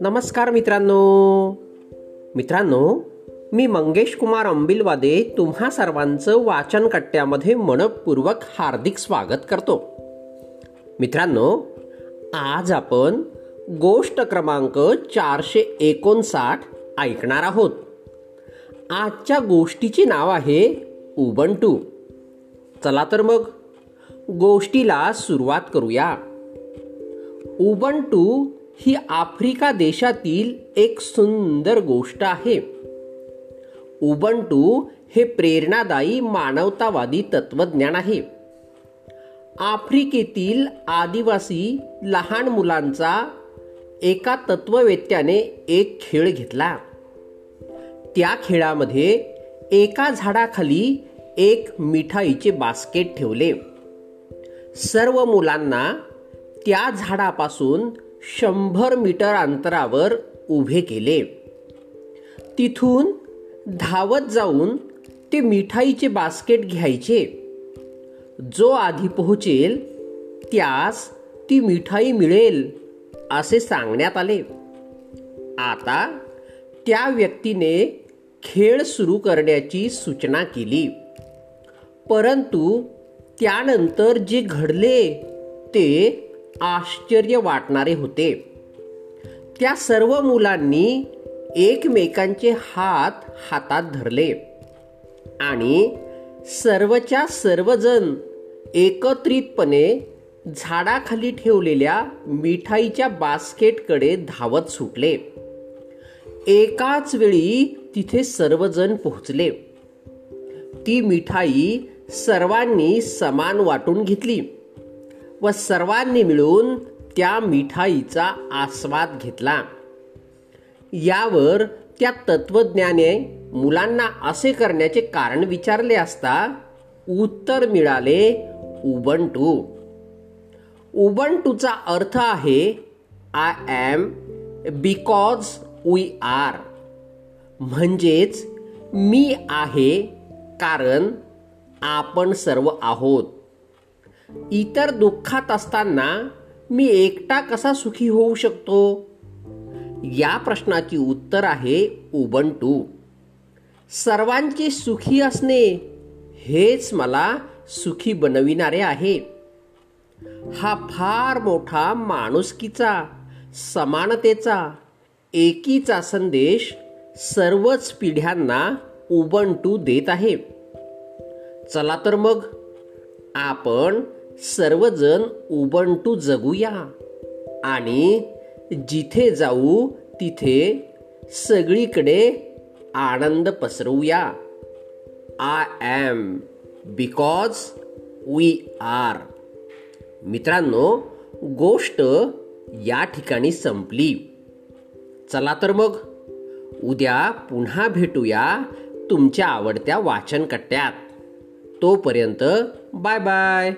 नमस्कार मित्रांनो. मित्रांनो मी मंगेश कुमार अंबिलवादे तुम्हा सर्वांचं वाचन कट्ट्यामध्ये मनपूर्वक हार्दिक स्वागत करतो. मित्रांनो आज आपण गोष्ट क्रमांक चारशे एकोणसाठ ऐकणार आहोत. आजच्या गोष्टीचे नाव आहे उबंटू. चला तर मग गोष्टीला सुरुवात करूया. उबंटू ही आफ्रिका देशातील एक सुंदर गोष्ट आहे. उबंटू हे प्रेरणादायी मानवतावादी तत्वज्ञान आहे. आफ्रिकेतील आदिवासी लहान मुलांचा एका तत्ववेत्याने एक खेळ घेतला. त्या खेळामध्ये एका झाडाखाली एक मिठाईचे बास्केट ठेवले. सर्व मुलांना त्या झाडापासून शंभर मीटर अंतरावर उभे केले. तिथून धावत जाऊन ते मिठाईचे बास्केट घ्यायचे. जो आधी पोहोचेल त्यास ती मिठाई मिळेल असे सांगण्यात आले. आता त्या व्यक्तीने खेळ सुरू करण्याची सूचना केली. परंतु त्यानंतर जे घडले ते आश्चर्य वाटणारे होते. त्या सर्व मुलांनी एकमेकांचे हात हातात धरले आणि सर्वच्या सर्वजण एकत्रितपणे झाडाखाली ठेवलेल्या मिठाईच्या बास्केटकडे धावत सुटले. एकाच वेळी तिथे सर्वजण पोहोचले. ती मिठाई सर्वांनी समान वाटून घेतली व सर्वांनी मिळून त्या मिठाईचा आस्वाद घेतला. यावर त्या तत्वज्ञाने मुलांना असे करण्याचे कारण विचारले असता उत्तर मिळाले उबंटू. उबंटूचा अर्थ आहे I am because we are म्हणजेच मी आहे कारण आपण सर्व आहोत. इतर दुःखात असताना मी एकटा कसा सुखी होऊ शकतो? या प्रश्नाची उत्तर आहे उबंटू. सर्वांचे सुखी असणे हेच मला सुखी बनविणारे आहे. हा फार मोठा माणुसकीचा समानतेचा एकीचा संदेश सर्वच पिढ्यांना उबंटू देत आहे. चला तर मग. आपण सर्वजण उबंटू जगूया. आणि जिथे जाऊ तिथे सगळीकडे आनंद पसरवूया. I am because we are मित्रांनो गोष्ट या ठिकाणी संपली. चला तर मग. उद्या पुन्हा भेटूया तुमच्या आवडत्या वाचनकट्ट्यात. तोपर्यंत बाय बाय.